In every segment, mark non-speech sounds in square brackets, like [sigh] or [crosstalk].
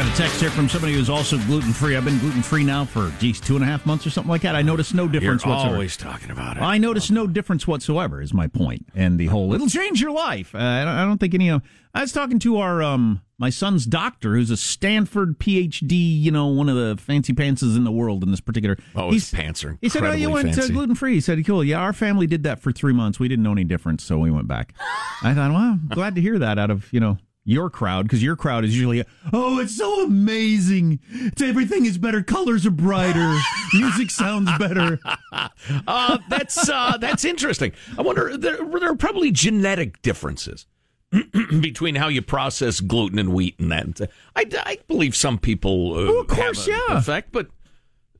I got a text here from somebody who's also gluten free. I've been gluten free now for geez two and a half months or something like that. I noticed no difference You're whatsoever. always talking about it. I noticed no difference whatsoever. Is my point. and the whole it'll change your life. Uh, I, don't, think any of. I was talking to our um my son's doctor, who's a Stanford PhD. You know, one of the fancy pantses in the world in this particular. Oh, his pants are He said, "Oh, you went fancy." gluten free." He said, "Cool, yeah, our family did that for three months. We didn't know any difference, so we went back." I thought, well, glad to hear that out of you know your crowd because your crowd is usually, oh, it's so amazing. It's, everything is better. Colors are brighter. [laughs] Music sounds better. [laughs] Uh, that's uh, that's interesting. I wonder there, there are probably genetic differences [clears throat] between how you process gluten and wheat and that. I, I believe some people uh, Well, of course, yeah. effect, but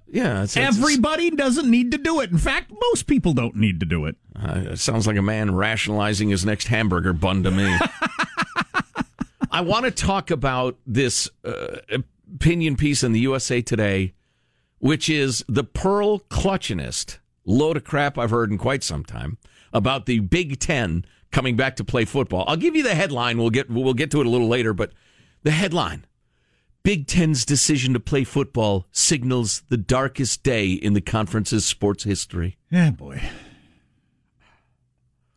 yeah, it's, it's- Everybody doesn't need to do it. In fact, most people don't need to do it. Uh, it sounds like a man rationalizing his next hamburger bun to me. [laughs] I want to talk about this uh, opinion piece in the USA Today, which is the Pearl Clutchinist load of crap I've heard in quite some time about the Big Ten coming back to play football. I'll give you the headline. We'll get we'll get to it a little later, but the headline. Big Ten's decision to play football signals the darkest day in the conference's sports history. Yeah, boy.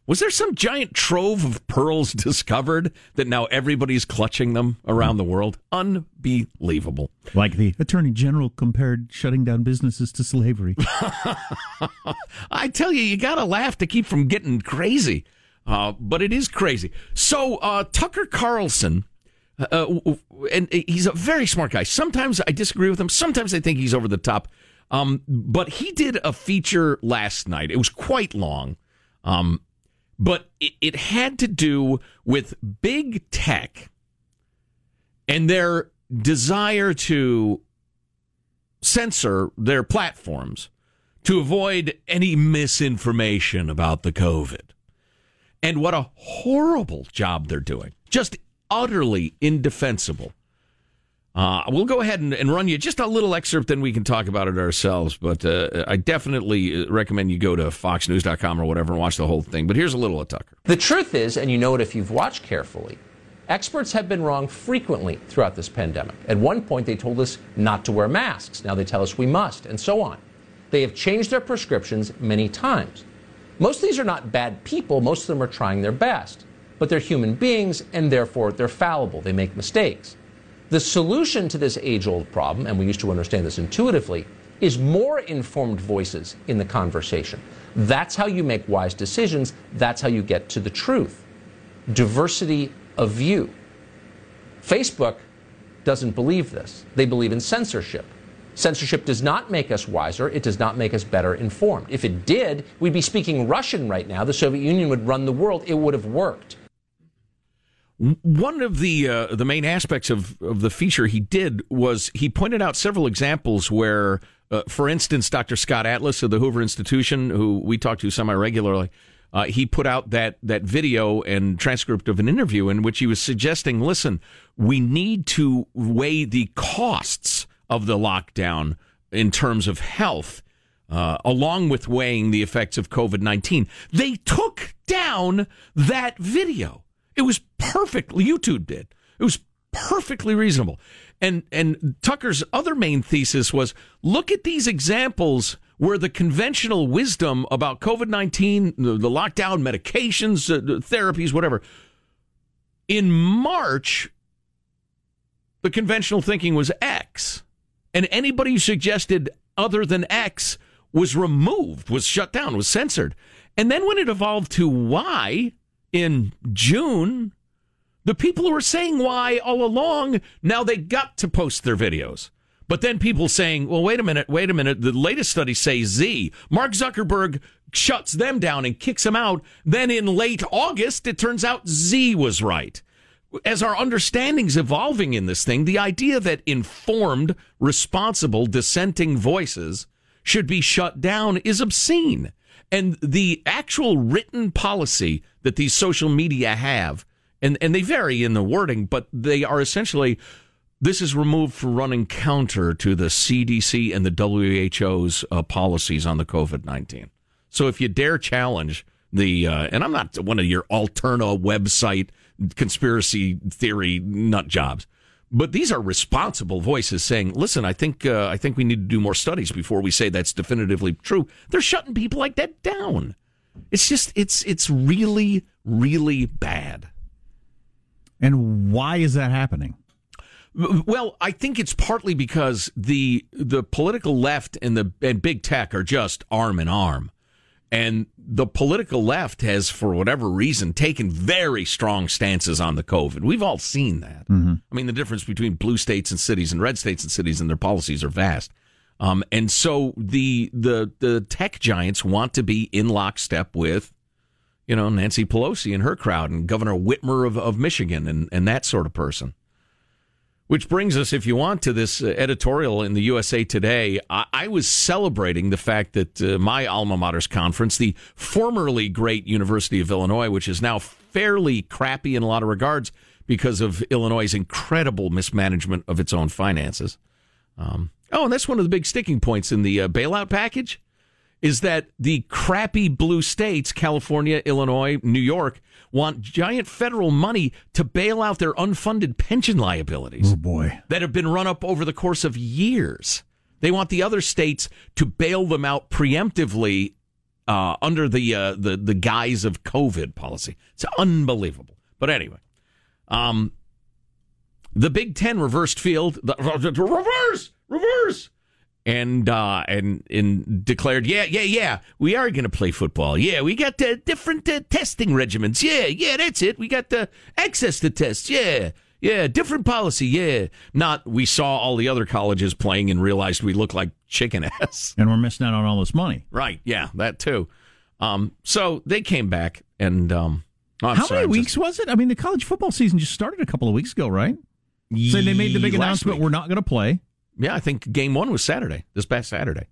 Was there some giant trove of pearls [laughs] discovered that now everybody's clutching them around the world? Unbelievable. Like the Attorney General compared shutting down businesses to slavery. [laughs] I tell you, you got to laugh to keep from getting crazy. Uh, but it is crazy. So, uh, Tucker Carlson, uh, w- and he's a very smart guy. Sometimes I disagree with him. Sometimes I think he's over the top. Um, but he did a feature last night. It was quite long. Um, but it, it had to do with big tech and their desire to censor their platforms to avoid any misinformation about the COVID. And what a horrible job they're doing. Just utterly indefensible. Uh, we'll go ahead and, and run you just a little excerpt, then we can talk about it ourselves. But uh, I definitely recommend you go to foxnews.com or whatever and watch the whole thing. But here's a little of Tucker. The truth is, and you know it if you've watched carefully, experts have been wrong frequently throughout this pandemic. At one point, they told us not to wear masks. Now they tell us we must, and so on. They have changed their prescriptions many times. Most of these are not bad people, most of them are trying their best. But they're human beings, and therefore they're fallible. They make mistakes. The solution to this age old problem, and we used to understand this intuitively, is more informed voices in the conversation. That's how you make wise decisions. That's how you get to the truth. Diversity of view. Facebook doesn't believe this, they believe in censorship. Censorship does not make us wiser. It does not make us better informed. If it did, we'd be speaking Russian right now. The Soviet Union would run the world. It would have worked. One of the uh, the main aspects of, of the feature he did was he pointed out several examples where, uh, for instance, Dr. Scott Atlas of the Hoover Institution, who we talk to semi regularly, uh, he put out that that video and transcript of an interview in which he was suggesting, listen, we need to weigh the costs of the lockdown in terms of health. Uh, along with weighing the effects of COVID 19, they took down that video. It was perfectly YouTube did. It was perfectly reasonable. And and Tucker's other main thesis was look at these examples where the conventional wisdom about COVID nineteen, the, the lockdown, medications, uh, therapies, whatever. In March, the conventional thinking was X, and anybody who suggested other than X was removed, was shut down, was censored. And then when it evolved to Y, in June, the people were saying why all along, now they got to post their videos. But then people saying, well, wait a minute, wait a minute. The latest studies say Z. Mark Zuckerberg shuts them down and kicks them out. Then in late August, it turns out Z was right. As our understanding's evolving in this thing, the idea that informed, responsible, dissenting voices should be shut down is obscene. And the actual written policy that these social media have, and, and they vary in the wording, but they are essentially this is removed for running counter to the CDC and the WHO's uh, policies on the COVID 19. So if you dare challenge the, uh, and I'm not one of your Alterna website conspiracy theory nut jobs, but these are responsible voices saying, "Listen, I think uh, I think we need to do more studies before we say that's definitively true." They're shutting people like that down. It's just it's it's really really bad. And why is that happening? Well, I think it's partly because the the political left and the and big tech are just arm in arm. And the political left has, for whatever reason, taken very strong stances on the COVID. We've all seen that. Mm-hmm. I mean, the difference between blue states and cities and red states and cities and their policies are vast. Um, and so the the the tech giants want to be in lockstep with, you know, Nancy Pelosi and her crowd and Governor Whitmer of, of Michigan and, and that sort of person. Which brings us, if you want, to this uh, editorial in the USA Today. I, I was celebrating the fact that uh, my alma mater's conference, the formerly great University of Illinois, which is now fairly crappy in a lot of regards because of Illinois' incredible mismanagement of its own finances. Um, oh, and that's one of the big sticking points in the uh, bailout package is that the crappy blue states, California, Illinois, New York, want giant federal money to bail out their unfunded pension liabilities. Oh, boy. That have been run up over the course of years. They want the other states to bail them out preemptively uh, under the, uh, the the guise of COVID policy. It's unbelievable. But anyway, um, the Big Ten reversed field. The, [laughs] reverse, reverse and uh, and and declared, yeah, yeah, yeah, we are going to play football. Yeah, we got uh, different uh, testing regimens. Yeah, yeah, that's it. We got the access to tests. Yeah, yeah, different policy. Yeah, not we saw all the other colleges playing and realized we look like chicken ass, [laughs] and we're missing out on all this money. Right? Yeah, that too. Um, so they came back, and um, oh, how sorry, many weeks just... was it? I mean, the college football season just started a couple of weeks ago, right? So they made the big announcement: week. we're not going to play. Yeah, I think game one was Saturday, this past Saturday.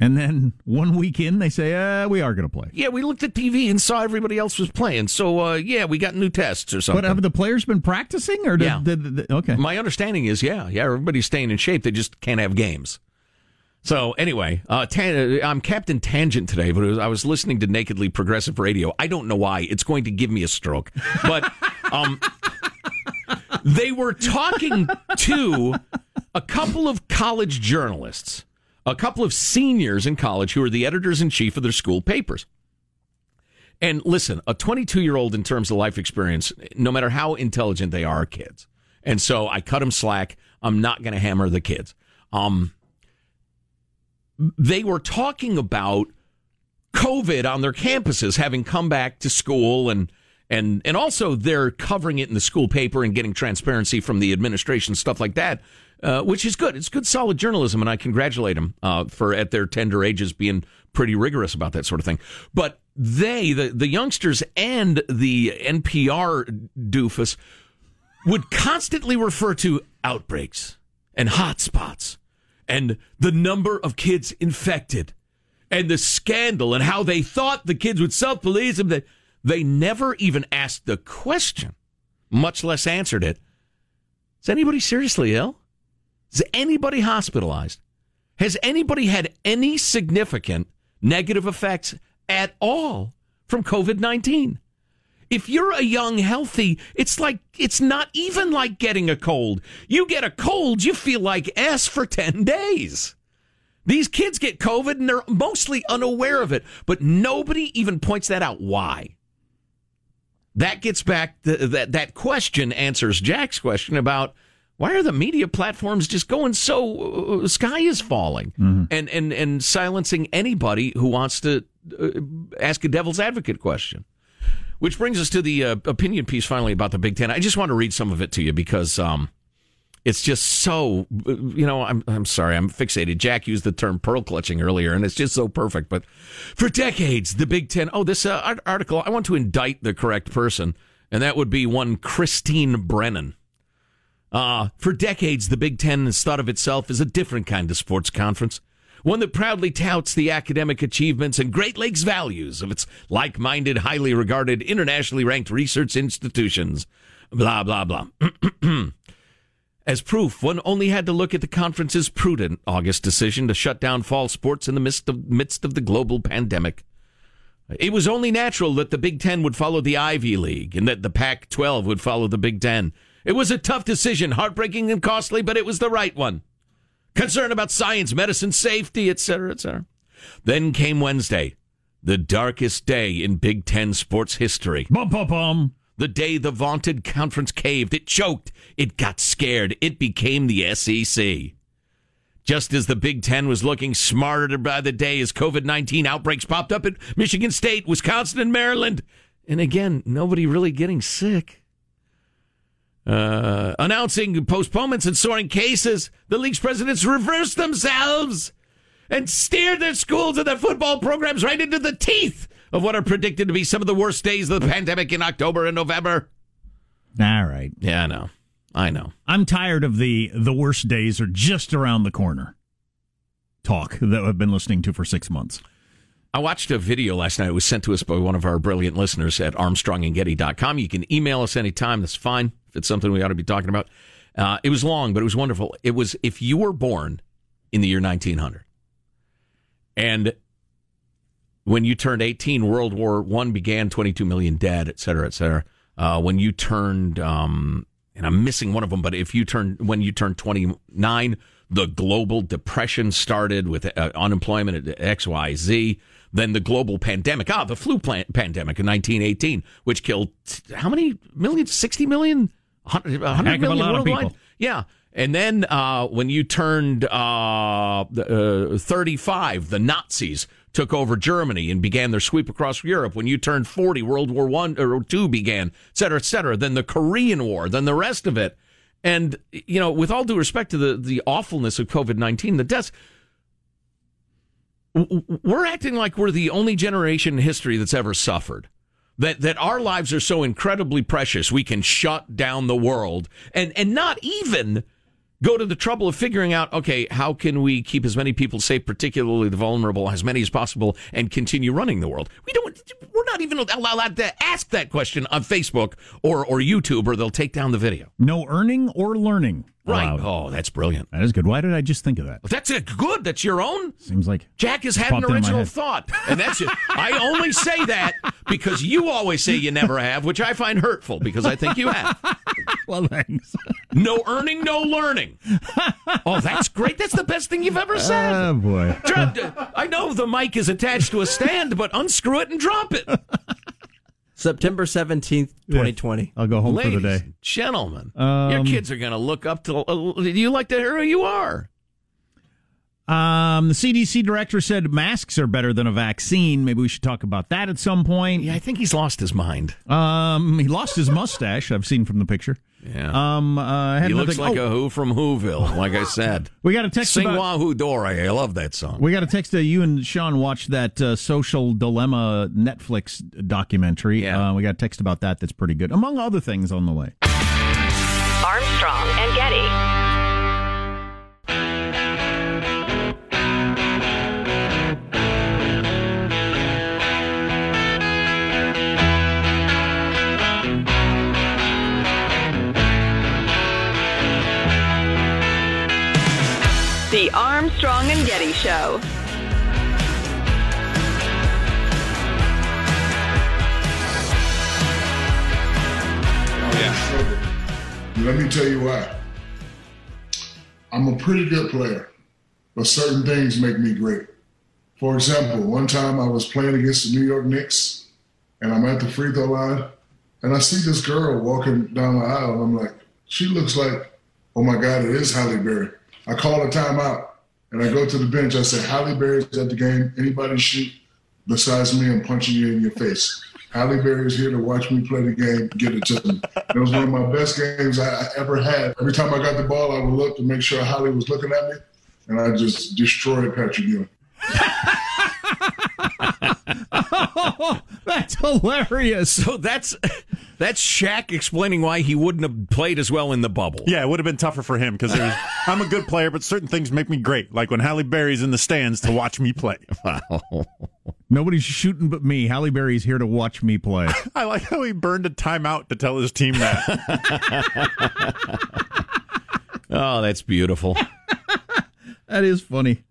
And then one week in, they say, uh, we are going to play. Yeah, we looked at TV and saw everybody else was playing. So, uh, yeah, we got new tests or something. But have the players been practicing? or did, yeah. Did, did, did, Okay. My understanding is, yeah, yeah, everybody's staying in shape. They just can't have games. So, anyway, uh, tan- I'm Captain Tangent today, but was, I was listening to Nakedly Progressive Radio. I don't know why. It's going to give me a stroke. But um, they were talking to a couple of college journalists, a couple of seniors in college who are the editors in chief of their school papers. And listen, a 22 year old in terms of life experience, no matter how intelligent they are, kids. And so I cut them slack. I'm not going to hammer the kids. Um, they were talking about COVID on their campuses, having come back to school and and and also they're covering it in the school paper and getting transparency from the administration, stuff like that, uh, which is good. It's good, solid journalism, and I congratulate them uh, for at their tender ages being pretty rigorous about that sort of thing. But they, the the youngsters, and the NPR doofus would constantly refer to outbreaks and hotspots and the number of kids infected and the scandal and how they thought the kids would self police them. That they never even asked the question, much less answered it. Is anybody seriously ill? Is anybody hospitalized? Has anybody had any significant negative effects at all from COVID 19? If you're a young, healthy, it's like, it's not even like getting a cold. You get a cold, you feel like S for 10 days. These kids get COVID and they're mostly unaware of it, but nobody even points that out. Why? That gets back to, that that question answers Jack's question about why are the media platforms just going so uh, sky is falling mm-hmm. and and and silencing anybody who wants to uh, ask a devil's advocate question. Which brings us to the uh, opinion piece finally about the Big Ten. I just want to read some of it to you because um, it's just so you know I'm I'm sorry I'm fixated. Jack used the term pearl clutching earlier, and it's just so perfect. But for decades, the Big Ten. Oh, this uh, article. I want to indict the correct person, and that would be one Christine Brennan. Uh, for decades, the Big Ten has thought of itself as a different kind of sports conference, one that proudly touts the academic achievements and Great Lakes values of its like minded, highly regarded, internationally ranked research institutions. Blah, blah, blah. [clears throat] As proof, one only had to look at the conference's prudent August decision to shut down fall sports in the midst of, midst of the global pandemic. It was only natural that the Big Ten would follow the Ivy League and that the Pac 12 would follow the Big Ten. It was a tough decision, heartbreaking and costly, but it was the right one. Concern about science, medicine, safety, etc., etc. Then came Wednesday, the darkest day in Big Ten sports history. Bum, bum, bum. The day the vaunted conference caved, it choked, it got scared, it became the SEC. Just as the Big Ten was looking smarter by the day as COVID 19 outbreaks popped up at Michigan State, Wisconsin, and Maryland. And again, nobody really getting sick. Uh, announcing postponements and soaring cases, the league's presidents reversed themselves and steered their schools and their football programs right into the teeth of what are predicted to be some of the worst days of the pandemic in October and November. All right. Yeah, I know. I know. I'm tired of the the worst days are just around the corner. Talk that I've been listening to for six months. I watched a video last night. It was sent to us by one of our brilliant listeners at armstrongandgetty.com. You can email us anytime. That's fine if it's something we ought to be talking about. Uh, it was long, but it was wonderful. It was if you were born in the year 1900 and when you turned 18, World War One began, 22 million dead, et cetera, et cetera. Uh, when you turned, um, and I'm missing one of them, but if you turned, when you turned 29, the global depression started with uh, unemployment at X, Y, Z. Then the global pandemic, ah, the flu plan- pandemic in 1918, which killed how many millions? 60 million? 100, 100 Heck of a million worldwide? people. Yeah. And then uh, when you turned uh, uh, 35, the Nazis took over Germany and began their sweep across Europe. When you turned 40, World War One or two began, et cetera, et cetera. Then the Korean War, then the rest of it. And, you know, with all due respect to the, the awfulness of COVID 19, the deaths, we're acting like we're the only generation in history that's ever suffered. That, that our lives are so incredibly precious, we can shut down the world and, and not even go to the trouble of figuring out, okay, how can we keep as many people safe, particularly the vulnerable, as many as possible, and continue running the world? We don't. We're not even allowed to ask that question on Facebook or or YouTube, or they'll take down the video. No earning or learning. Right? allowed. Oh, that's brilliant. That is good. Why did I just think of that? That's a good. That's your own. Seems like Jack has had an Popped into my original thought, and that's it. I only say that because you always say you never have, which I find hurtful because I think you have. [laughs] well, thanks. No earning, no learning. Oh, that's great. That's the best thing you've ever said. oh boy. Drop- I know the mic is attached to a stand, but unscrew it and drop it. September 17th, 2020. I'll go home Ladies for the day. and gentlemen, your Um, kids are going to look up to. Uh, you like to hear who you are. Um, the CDC director said masks are better than a vaccine. Maybe we should talk about that at some point. Yeah, I think he's lost his mind. Um, he lost his mustache. I've seen from the picture. Yeah. Um, uh, he looks thing- like oh, a Who from Whoville, like I said. [laughs] We got a text Sing about. Wahoo Dore. I love that song. We got a text that you and Sean watched that uh, social dilemma Netflix documentary. Yeah. Uh, we got a text about that. That's pretty good, among other things on the way. Armstrong and Getty. The Armstrong and Getty Show. Oh, struggle. Let me tell you why. I'm a pretty good player, but certain things make me great. For example, one time I was playing against the New York Knicks, and I'm at the free throw line, and I see this girl walking down the aisle, and I'm like, she looks like, oh my God, it is Halle Berry. I call a timeout, and I go to the bench. I say, Halle Berry's at the game. Anybody shoot besides me, I'm punching you in your face. Halle Berry is here to watch me play the game, get it to me. It was one of my best games I I ever had. Every time I got the ball, I would look to make sure Halle was looking at me, and I just destroyed Patrick Ewing. [laughs] [laughs] That's hilarious. So that's that's Shaq explaining why he wouldn't have played as well in the bubble. Yeah, it would have been tougher for him because [laughs] I'm a good player, but certain things make me great, like when Halle Berry's in the stands to watch me play. [laughs] Wow. Nobody's shooting but me. Halle Berry's here to watch me play. I like how he burned a timeout to tell his team that. Oh, that's beautiful. that is funny.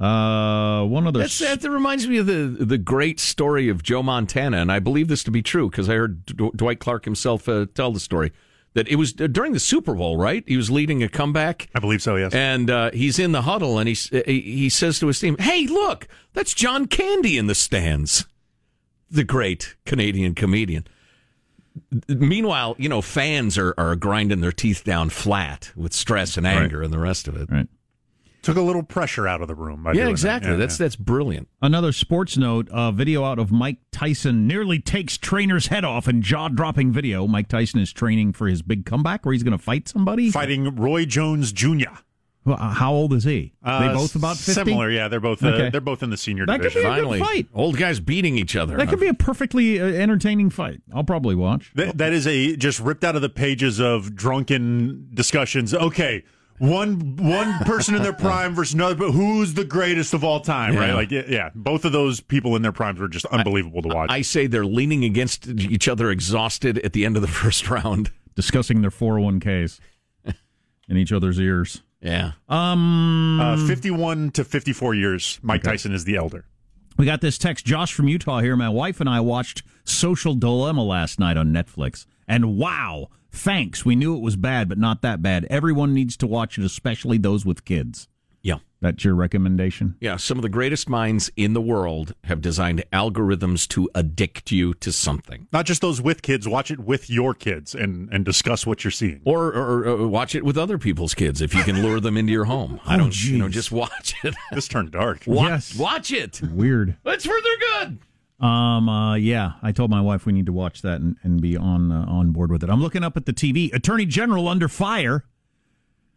Uh, one other. That's, that reminds me of the the great story of Joe Montana, and I believe this to be true because I heard D- Dwight Clark himself uh, tell the story. that it was during the Super Bowl, right? He was leading a comeback. I believe so. Yes. And uh, he's in the huddle, and he he says to his team, "Hey, look, that's John Candy in the stands, the great Canadian comedian." Meanwhile, you know, fans are, are grinding their teeth down flat with stress and anger Right. and the rest of it. Right. Took a little pressure out of the room. by Yeah, doing that. exactly. Yeah, that's yeah. that's brilliant. Another sports note: a video out of Mike Tyson nearly takes trainer's head off in jaw-dropping video. Mike Tyson is training for his big comeback, where he's going to fight somebody. fighting Roy Jones Jr. Well, uh, How old is he? Uh, they both about fifty. Similar, yeah. They're both uh, Okay. they're both in the senior That could division. be a good Finally, fight. old guys beating each other. That could be a perfectly uh, entertaining fight. I'll probably watch. That, that is a just ripped out of the pages of drunken discussions. Okay, one one person in their prime versus another, but who's the greatest of all time? Right? Like, yeah, yeah, both of those people in their primes were just unbelievable to watch. I say they're leaning against each other, exhausted at the end of the [laughs] first round. Discussing their 401ks in each other's ears. Yeah. Um, uh, Fifty-one to fifty-four years. Mike Tyson is the elder. we got this text. Josh from Utah here. My wife and I watched Social Dilemma last night on Netflix, and wow, thanks. We knew it was bad, but not that bad. Everyone needs to watch it, especially those with kids. Yeah. That's your recommendation. Yeah. Some of the greatest minds in the world have designed algorithms to addict you to something. Not just those with kids. Watch it with your kids and and discuss what you're seeing. Or, or, or uh, watch it with other people's kids if you can lure them into your home. I [laughs] Oh, don't, you know, just watch it. This turned dark. [laughs] Wa- Yes. Watch it. Weird. It's for their good. Um. Uh. Yeah. I told my wife we need to watch that and, and be on uh, on board with it. I'm looking up at the TV. Attorney General under fire.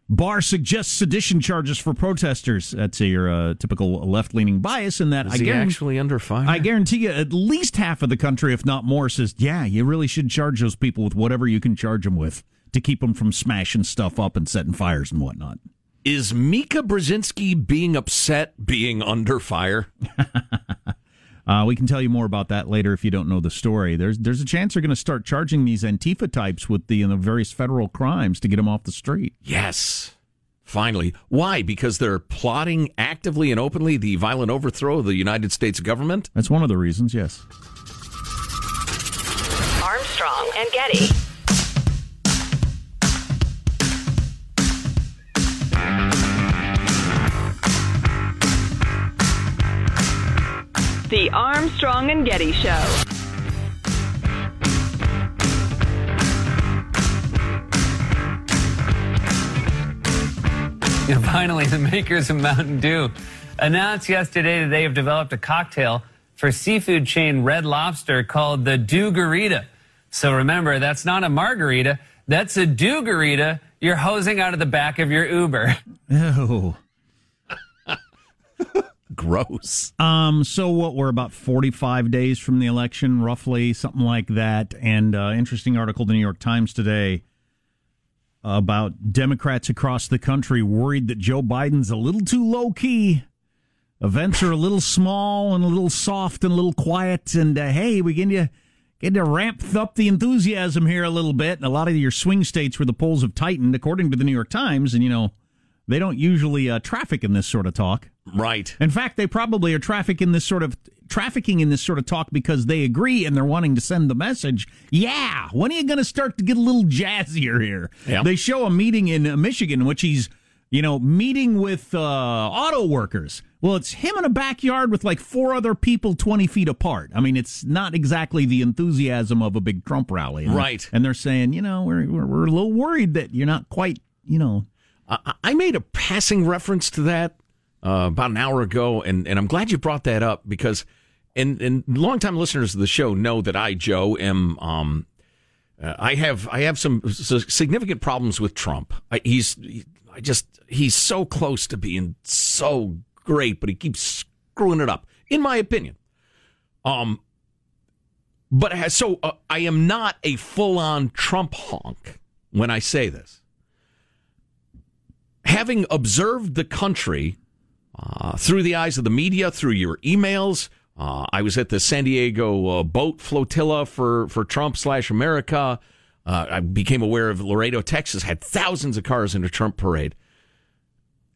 Barr suggests sedition charges for protesters. That's your uh, typical left leaning bias. In that, Is I he guarantee, actually under fire? I guarantee you, at least half of the country, if not more, says, "Yeah, you really should charge those people with whatever you can charge them with to keep them from smashing stuff up and setting fires and whatnot." Is Mika Brzezinski being upset being under fire? [laughs] Uh, we can tell you more about that later if you don't know the story. There's there's a chance they're going to start charging these Antifa types with the you know, various federal crimes to get them off the street. Yes. Finally. Why? Because they're plotting actively and openly the violent overthrow of the United States government? That's one of the reasons. Yes. Armstrong and Getty. The Armstrong and Getty Show. And finally, the makers of Mountain Dew announced yesterday that they have developed a cocktail for seafood chain Red Lobster called the Dew-Garita. So remember, that's not a margarita, that's a Dew-Garita you're hosing out of the back of your Uber. Oh. [laughs] Gross. Um. So what? We're about 45 days from the election, roughly something like that. And uh, interesting article the New York Times today about Democrats across the country worried that Joe Biden's a little too low key. Events are a little small and a little soft and a little quiet. And uh, hey, we get to get to ramp up the enthusiasm here a little bit. And a lot of your swing states where the polls have tightened, according to the New York Times, and you know they don't usually uh, traffic in this sort of talk. Right. In fact, they probably are trafficking in this sort of trafficking in this sort of talk because they agree and they're wanting to send the message. Yeah, when are you going to start to get a little jazzier here? They show a meeting in uh, Michigan in which he's, you know, meeting with uh, auto workers. Well, it's him in a backyard with like four other people twenty feet apart. I mean, it's not exactly the enthusiasm of a big Trump rally, And- Right. And they're saying, you know, we're we're, we're a little worried that you're not quite, you know, I I made a passing reference to that uh, about an hour ago, and, and I'm glad you brought that up because, and and longtime listeners of the show know that I, Joe, am um, uh, I have I have some significant problems with Trump. I, he's I just he's so close to being so great, but he keeps screwing it up, in my opinion. Um, but so uh, I am not a full on Trump honk when I say this having observed the country uh, through the eyes of the media, through your emails, uh, I was at the San Diego uh, boat flotilla for for Trump slash America. Uh, I became aware of Laredo, Texas, had thousands of cars in a Trump parade.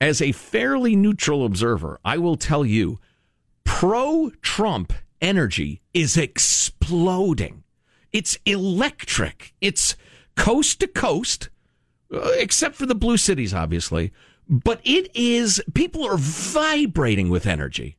As a fairly neutral observer, I will tell you, pro Trump energy is exploding. It's electric. It's coast to coast, uh, except for the blue cities, obviously. But it is, people are vibrating with energy.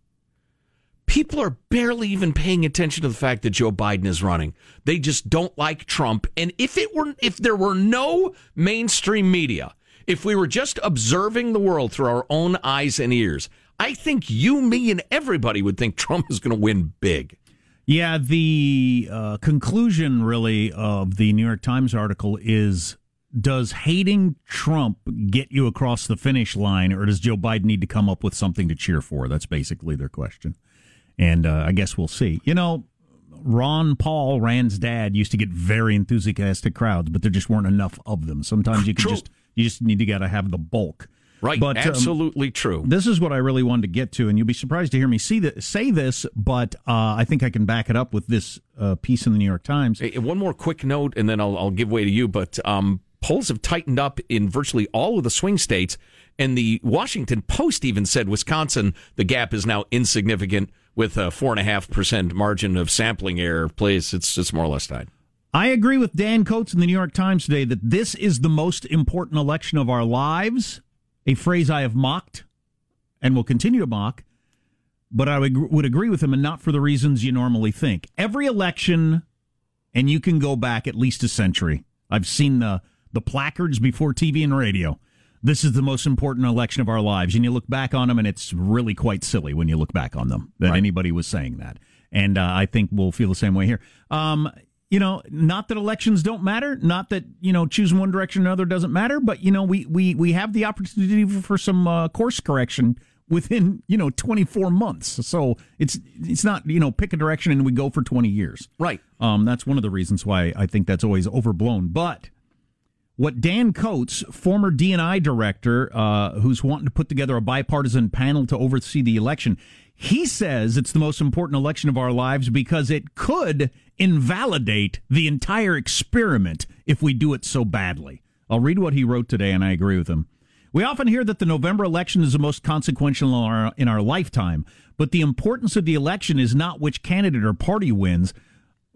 People are barely even paying attention to the fact that Joe Biden is running. They just don't like Trump. And if it were, if there were no mainstream media, if we were just observing the world through our own eyes and ears, I think you, me, and everybody would think [laughs] Trump is going to win big. Yeah, the uh, conclusion really of the New York Times article is does hating Trump get you across the finish line, or does Joe Biden need to come up with something to cheer for? That's basically their question. And uh, I guess we'll see. You know, Ron Paul, Rand's dad, used to get very enthusiastic crowds, but there just weren't enough of them. Sometimes you just you just need to gotta have the bulk. Right. But, um, Absolutely true. This is what I really wanted to get to, and you'll be surprised to hear me see that, say this, but uh, I think I can back it up with this uh, piece in the New York Times. Hey, one more quick note, and then I'll, I'll give way to you. But um, polls have tightened up in virtually all of the swing states, and the Washington Post even said Wisconsin, the gap is now insignificant with a four and a half percent margin of sampling error. Please, it's it's more or less tied. I agree with Dan Coats in the New York Times today that this is the most important election of our lives, a phrase I have mocked and will continue to mock, but I would, would agree with him and not for the reasons you normally think. Every election, and you can go back at least a century. I've seen the, the placards before TV and radio. This is the most important election of our lives. And you look back on them, and it's really quite silly when you look back on them that anybody was saying that. And uh, I think we'll feel the same way here. Um, you know, not that elections don't matter, not that you know choosing one direction or another doesn't matter, but you know we we we have the opportunity for, for some uh, course correction within you know 24 months. So it's it's not you know pick a direction and we go for 20 years. Right. Um, that's one of the reasons why I think that's always overblown. But what Dan Coats, former DNI director, uh, who's wanting to put together a bipartisan panel to oversee the election, he says it's the most important election of our lives because it could invalidate the entire experiment if we do it so badly. I'll read what he wrote today, and I agree with him. We often hear that the November election is the most consequential in our, in our lifetime, but the importance of the election is not which candidate or party wins.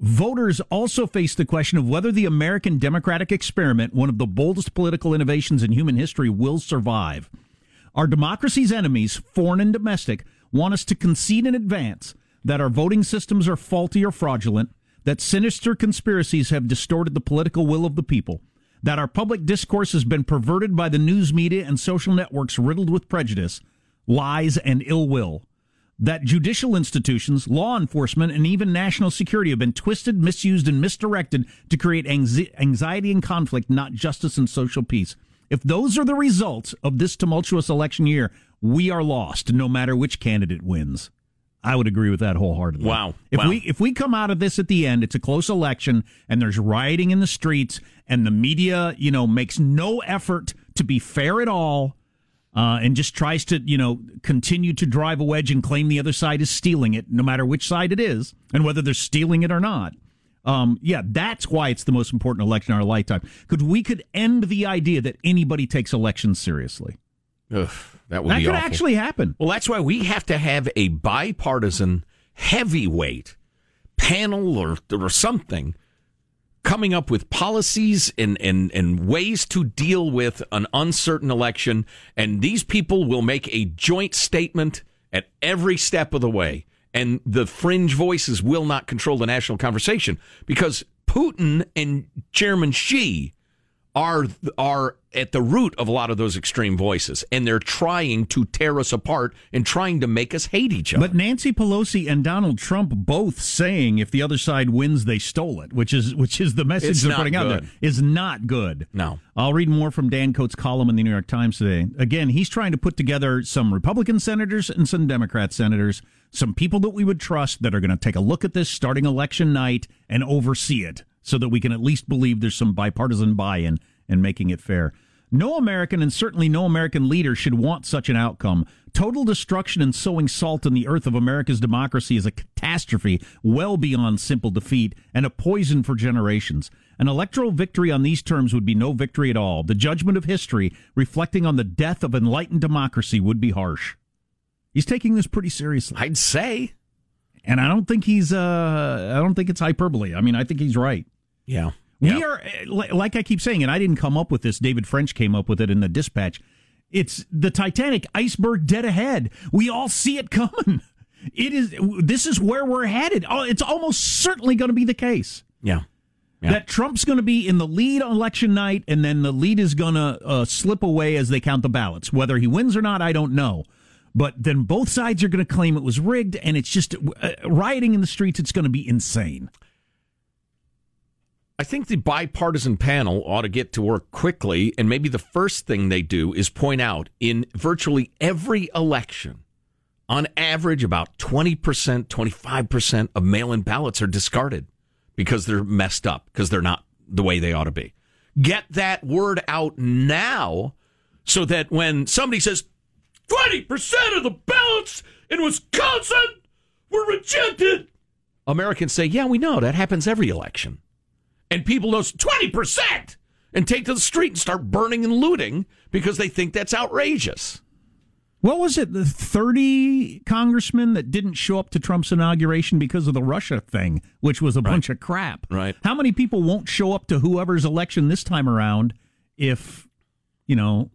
Voters also face the question of whether the American democratic experiment, one of the boldest political innovations in human history, will survive. Our democracy's enemies, foreign and domestic, want us to concede in advance that our voting systems are faulty or fraudulent, that sinister conspiracies have distorted the political will of the people, that our public discourse has been perverted by the news media and social networks riddled with prejudice, lies, and ill will that judicial institutions, law enforcement, and even national security have been twisted, misused, and misdirected to create anxiety and conflict, not justice and social peace. If those are the results of this tumultuous election year, we are lost, no matter which candidate wins. I would agree with that wholeheartedly. Wow. If Wow. we if we come out of this at the end, it's a close election, and there's rioting in the streets, and the media, you know, makes no effort to be fair at all uh, and just tries to, you know, continue to drive a wedge and claim the other side is stealing it, no matter which side it is, and whether they're stealing it or not. Um, yeah, that's why it's the most important election in our lifetime. Because we could end the idea that anybody takes elections seriously. Ugh, that would That could awful. actually happen. Well, that's why we have to have a bipartisan heavyweight panel or or something coming up with policies and, and, and ways to deal with an uncertain election. And these people will make a joint statement at every step of the way. And the fringe voices will not control the national conversation because Putin and Chairman Xi are are at the root of a lot of those extreme voices, and they're trying to tear us apart and trying to make us hate each other. But Nancy Pelosi and Donald Trump both saying if the other side wins, they stole it, which is which is the message It's they're putting out there, good. is not good. No. I'll read more from Dan Coats' column in the New York Times today. Again, he's trying to put together some Republican senators and some Democrat senators, some people that we would trust that are going to take a look at this starting election night and oversee it so that we can at least believe there's some bipartisan buy-in and making it fair. No American and certainly no American leader should want such an outcome. Total destruction and sowing salt in the earth of America's democracy is a catastrophe well beyond simple defeat and a poison for generations. An electoral victory on these terms would be no victory at all. The judgment of history reflecting on the death of enlightened democracy would be harsh. He's taking this pretty seriously. I'd say, And I don't think he's uh I don't think it's hyperbole. I mean, I think he's right. yeah. We Yeah. are, uh, like I keep saying, and I didn't come up with this. David French came up with it in the dispatch. It's the Titanic iceberg dead ahead. We all see it coming. It is. This is where we're headed. Oh, it's almost certainly going to be the case Yeah. Yeah. that Trump's going to be in the lead on election night, and then the lead is going to uh, slip away as they count the ballots. Whether he wins or not, I don't know. But then both sides are going to claim it was rigged, and it's just uh, rioting in the streets. It's going to be insane. I think the bipartisan panel ought to get to work quickly, and maybe the first thing they do is point out in virtually every election, on average, about 20%, 25% of mail in ballots are discarded because they're messed up, because they're not the way they ought to be. Get that word out now so that when somebody says 20% of the ballots in Wisconsin were rejected, Americans say, Yeah, we know that happens every election and people know 20% and take to the street and start burning and looting because they think that's outrageous. What was it? The 30 congressmen that didn't show up to Trump's inauguration because of the Russia thing, which was a bunch of crap. Right. How many people won't show up to whoever's election this time around if, you know,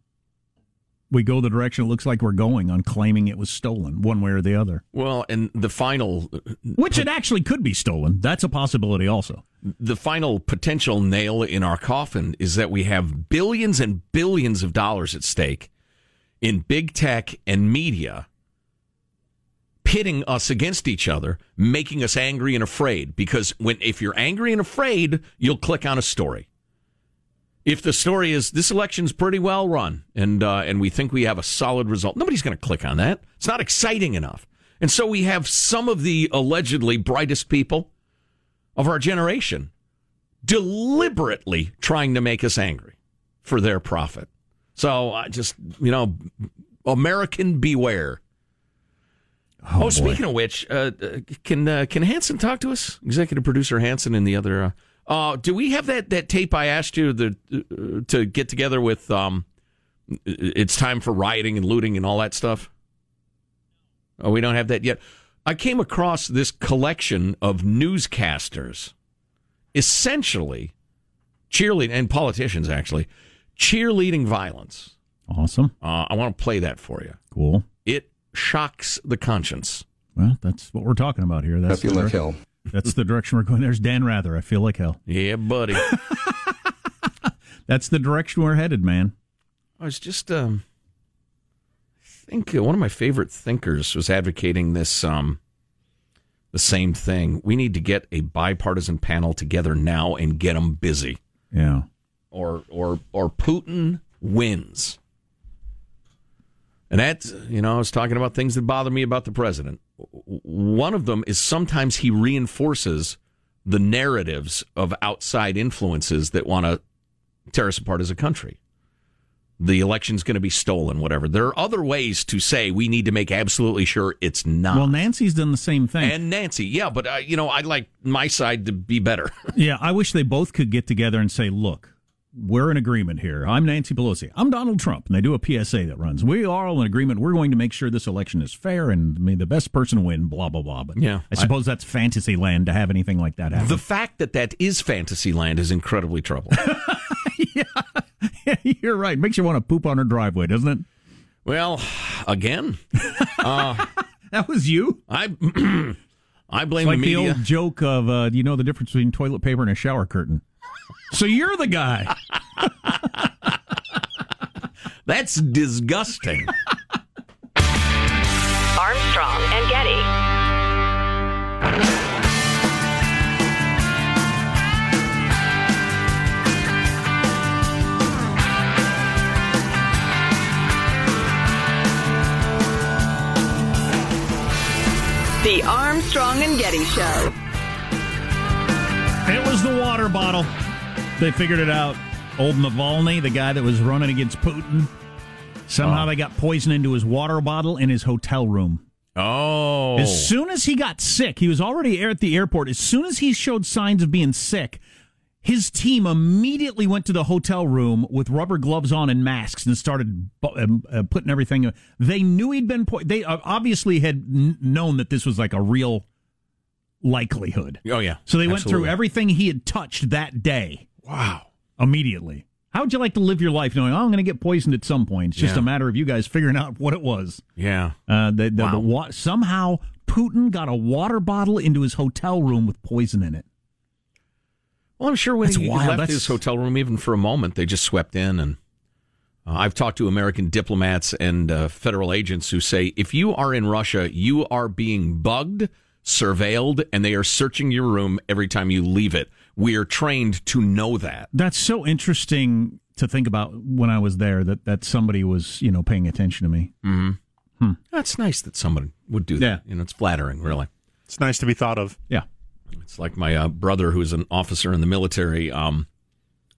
we go the direction it looks like we're going on claiming it was stolen one way or the other? Well, and the final Which it actually could be stolen. That's a possibility also. the final potential nail in our coffin is that we have billions and billions of dollars at stake in big tech and media pitting us against each other, making us angry and afraid because when if you're angry and afraid, you'll click on a story. If the story is this election's pretty well run and uh, and we think we have a solid result, nobody's going to click on that. It's not exciting enough. And so we have some of the allegedly brightest people of our generation deliberately trying to make us angry for their profit. So I just, you know, American beware. Oh, speaking of which, uh, uh, can uh, can Hanson talk to us? Executive producer Hanson and the other. Uh, do we have that, that tape I asked you the, uh, to get together with? Um, it's time for rioting and looting and all that stuff. Oh, we don't have that yet. I came across this collection of newscasters, essentially cheerleading, and politicians actually cheerleading violence. Awesome. Uh, I want to play that for you. Cool. It shocks the conscience. Well, that's what we're talking about here. That's I feel like hell. That's the direction we're going. There's Dan Rather. I feel like hell. Yeah, buddy. [laughs] That's the direction we're headed, man. I was just, um, I think uh, one of my favorite thinkers was advocating this, um, the same thing. We need to get a bipartisan panel together now and get them busy, Yeah. or or or Putin wins. And that's, you know, I was talking about things that bother me about the president. One of them is sometimes he reinforces the narratives of outside influences that want to tear us apart as a country. The election's going to be stolen, whatever. There are other ways to say we need to make absolutely sure it's not. Well, Nancy's done the same thing. and Nancy, yeah, but uh, you know, I'd like my side to be better. [laughs] Yeah, I wish they both could get together and say, look, we're in agreement here. I'm Nancy Pelosi. I'm Donald Trump. And they do a PSA that runs. We are all in agreement. We're going to make sure this election is fair and may the best person win, blah, blah, blah. But Yeah, I suppose that's fantasy land to have anything like that happen. the fact that that is fantasy land is incredibly troubling. [laughs] yeah, [laughs] you're right. Makes you want to poop on her driveway, doesn't it? well, again, [laughs] That was you. I [clears throat] I blame Like the the old joke of, uh, you know the difference between toilet paper and a shower curtain. So you're the guy. That's disgusting. Armstrong and Getty. The Armstrong and Getty Show. It was the water bottle. They figured it out. Old Navalny, the guy that was running against Putin, somehow they got poison into his water bottle in his hotel room. Oh, As soon as he got sick, he was already at the airport. As soon as he showed signs of being sick, his team immediately went to the hotel room with rubber gloves on and masks and started um, uh, putting everything. They knew he'd been. Po- they uh, obviously had n- known that this was like a real likelihood. oh yeah. So they went through everything he had touched that day Wow. immediately. How would you like to live your life knowing, oh, I'm going to get poisoned at some point? It's just Yeah. a matter of you guys figuring out what it was. Yeah. Uh, the, the, Wow. the wa- somehow Putin got a water bottle into his hotel room with poison in it. Well, I'm sure when That's he wild. left That's- his hotel room, even for a moment, they just swept in. And uh, I've talked to American diplomats and uh, federal agents who say if you are in Russia, you are being bugged, surveilled, and they are searching your room every time you leave it. We are trained to know that. That's so interesting to think about when I was there that, that somebody was, you know, paying attention to me. That's nice that someone would do that. Yeah. You know, it's flattering, really. It's nice to be thought of. Yeah. It's like my uh, brother, who's an officer in the military, um,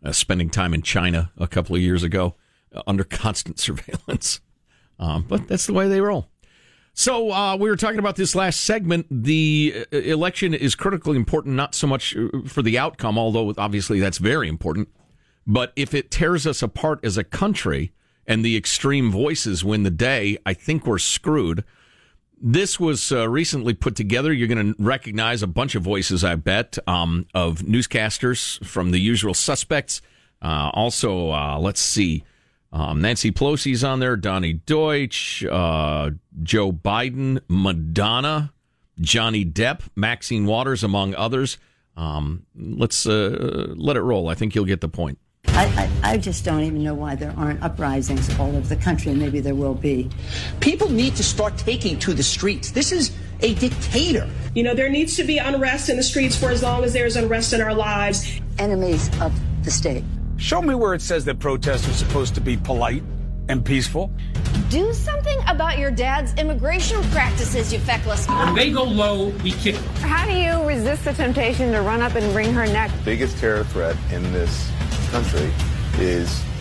uh, spending time in China a couple of years ago uh, under constant [laughs] surveillance. Um, but that's the way they roll. So uh, we were talking about this last segment. The uh, election is critically important, not so much uh, for the outcome, although obviously that's very important. But if it tears us apart as a country and the extreme voices win the day, I think we're screwed. This was uh, recently put together. You're going to recognize a bunch of voices, I bet, um, of newscasters from the usual suspects. Uh, also, uh, let's see, um, Nancy Pelosi's on there, Donny Deutsch, uh, Joe Biden, Madonna, Johnny Depp, Maxine Waters, among others. Um, let's uh, let it roll. I think you'll get the point. I, I, I just don't even know why there aren't uprisings all over the country, and maybe there will be. People need to start taking to the streets. This is a dictator. You know, there needs to be unrest in the streets for as long as there's unrest in our lives. Enemies of the state. Show me where it says that protests are supposed to be polite and peaceful. Do something about your dad's immigration practices, you feckless. When they go low, we kick. How do you resist the temptation to run up and wring her neck? biggest terror threat in this country is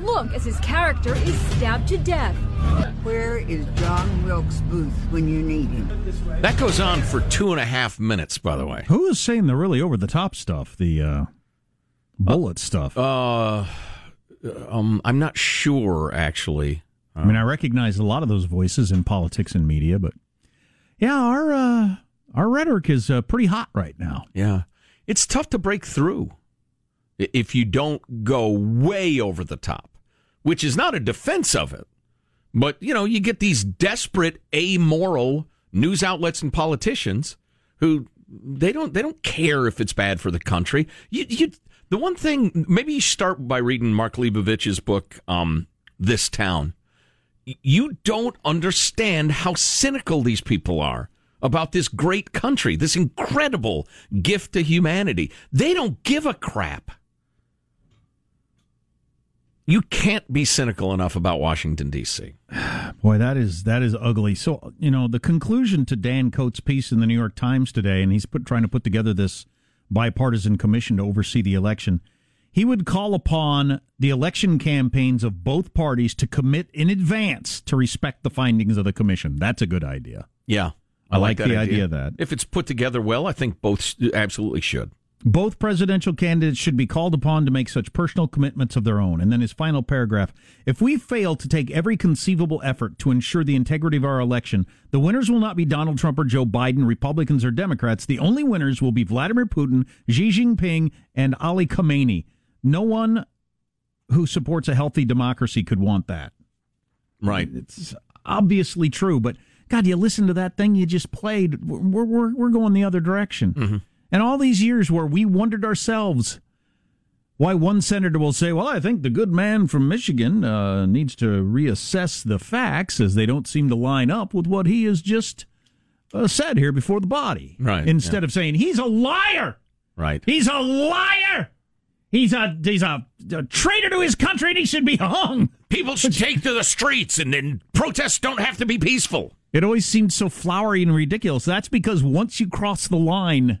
Look as his character is stabbed to death. Where is John Wilkes Booth when you need him? That goes on for two and a half minutes, by the way. Who is saying the really over the top stuff? The uh, bullet stuff. Uh, um, I'm not sure, actually. I mean, I recognize a lot of those voices in politics and media, but yeah, our uh, our rhetoric is uh, pretty hot right now. Yeah. It's tough to break through i- if you don't go way over the top, which is not a defense of it. But, you know, you get these desperate, amoral news outlets and politicians who they don't they don't care if it's bad for the country. You, you the one thing maybe you start by reading Mark Leibovich's book, um, This Town. You don't understand how cynical these people are about this great country, this incredible gift to humanity. They don't give a crap. You can't be cynical enough about Washington D.C. [sighs] Boy, that is that is ugly. So you know the conclusion to Dan Coats' piece in the New York Times today, and he's put, trying to put together this bipartisan commission to oversee the election. He would call upon the election campaigns of both parties to commit in advance to respect the findings of the commission. That's a good idea. Yeah, I like that the idea of that. If it's put together well, I think both absolutely should. Both presidential candidates should be called upon to make such personal commitments of their own. And then his final paragraph If we fail to take every conceivable effort to ensure the integrity of our election, the winners will not be Donald Trump or Joe Biden, Republicans or Democrats. The only winners will be Vladimir Putin, Xi Jinping, and Ali Khamenei. No one who supports a healthy democracy could want that. Right. It's obviously true, but God, you listen to that thing you just played. We're, we're, we're going the other direction. Mm-hmm. And all these years where we wondered ourselves why one senator will say, Well, I think the good man from Michigan uh, needs to reassess the facts as they don't seem to line up with what he has just uh, said here before the body. Right, Instead yeah. of saying, He's a liar. Right. He's a liar. He's a he's a, a traitor to his country and he should be hung. People should take to the streets and then protests don't have to be peaceful. It always seemed so flowery and ridiculous. That's because once you cross the line,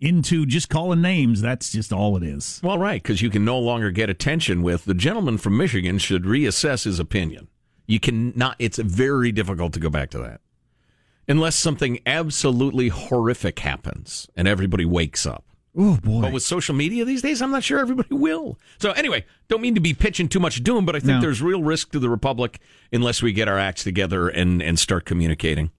into just calling names. That's just all it is. Well, right, because you can no longer get attention with the gentleman from Michigan should reassess his opinion. You cannot. It's very difficult to go back to that unless something absolutely horrific happens and everybody wakes up. Oh boy! But with social media these days, I'm not sure everybody will. So anyway, don't mean to be pitching too much doom, but I think No. there's real risk to the republic unless we get our acts together and and start communicating.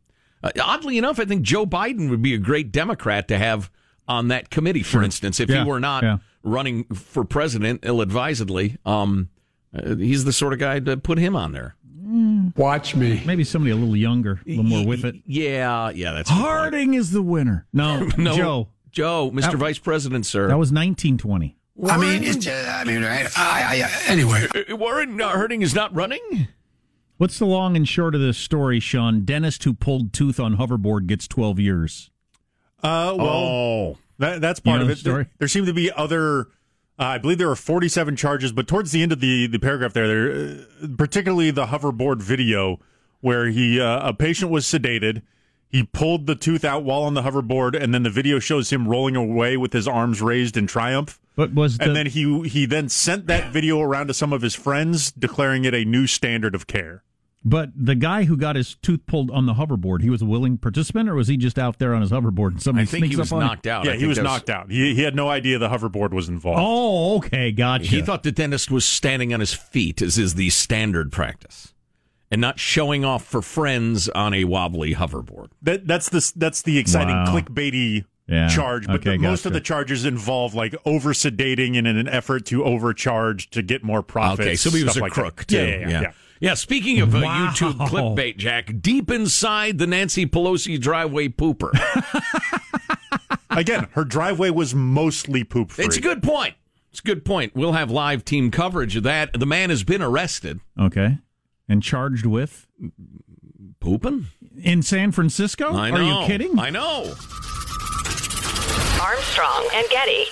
Uh, oddly enough, I think Joe Biden would be a great Democrat to have on that committee. For instance, if Yeah, he were not yeah. running for president ill-advisedly, um, uh, he's the sort of guy to put him on there. Watch me. Maybe somebody a little younger, a little more with it. Yeah, yeah, that's a good point. Harding is the winner. No, [laughs] no, Joe. Joe, Mr. That- Vice President, sir. That was 1920. I mean, it's, uh, I mean, I, I, I, anyway. Uh, Warren uh, Harding is not running. What's the long and short of this story, Sean? Dentist who pulled tooth on hoverboard gets 12 years. Uh, well, Oh. that, that's part You of it. the? There, there seem to be other. Uh, I believe there are 47 charges, but towards the end of the, the paragraph there, there uh, particularly the hoverboard video where he uh, a patient was sedated, he pulled the tooth out while on the hoverboard, and then the video shows him rolling away with his arms raised in triumph. But was the, And then he he then sent that video around to some of his friends, declaring it a new standard of care. But the guy who got his tooth pulled on the hoverboard, he was a willing participant, or was he just out there on his hoverboard and somebody I think sneaks he was up on him? knocked out. yeah, I he was that's- knocked out. He, he had no idea the hoverboard was involved. Oh, okay, gotcha. He thought the dentist was standing on his feet, as is the standard practice, and not showing off for friends on a wobbly hoverboard. That that's the that's the exciting Wow. clickbaity Yeah. charge. But Okay, the, most of gotcha. the charges involve like over sedating in an effort to overcharge to get more profits. Okay, so he was stuff a like that. crook too. Yeah, yeah, yeah. yeah. Yeah, speaking of uh, Wow. YouTube clickbait, Jack, deep inside the Nancy Pelosi driveway pooper. [laughs] Again, her driveway was mostly poop free. it's a good point. It's a good point. We'll have live team coverage of that. The man has been arrested. Okay. And charged with? Pooping? In San Francisco? I know. Are you kidding? I know. Armstrong and Getty.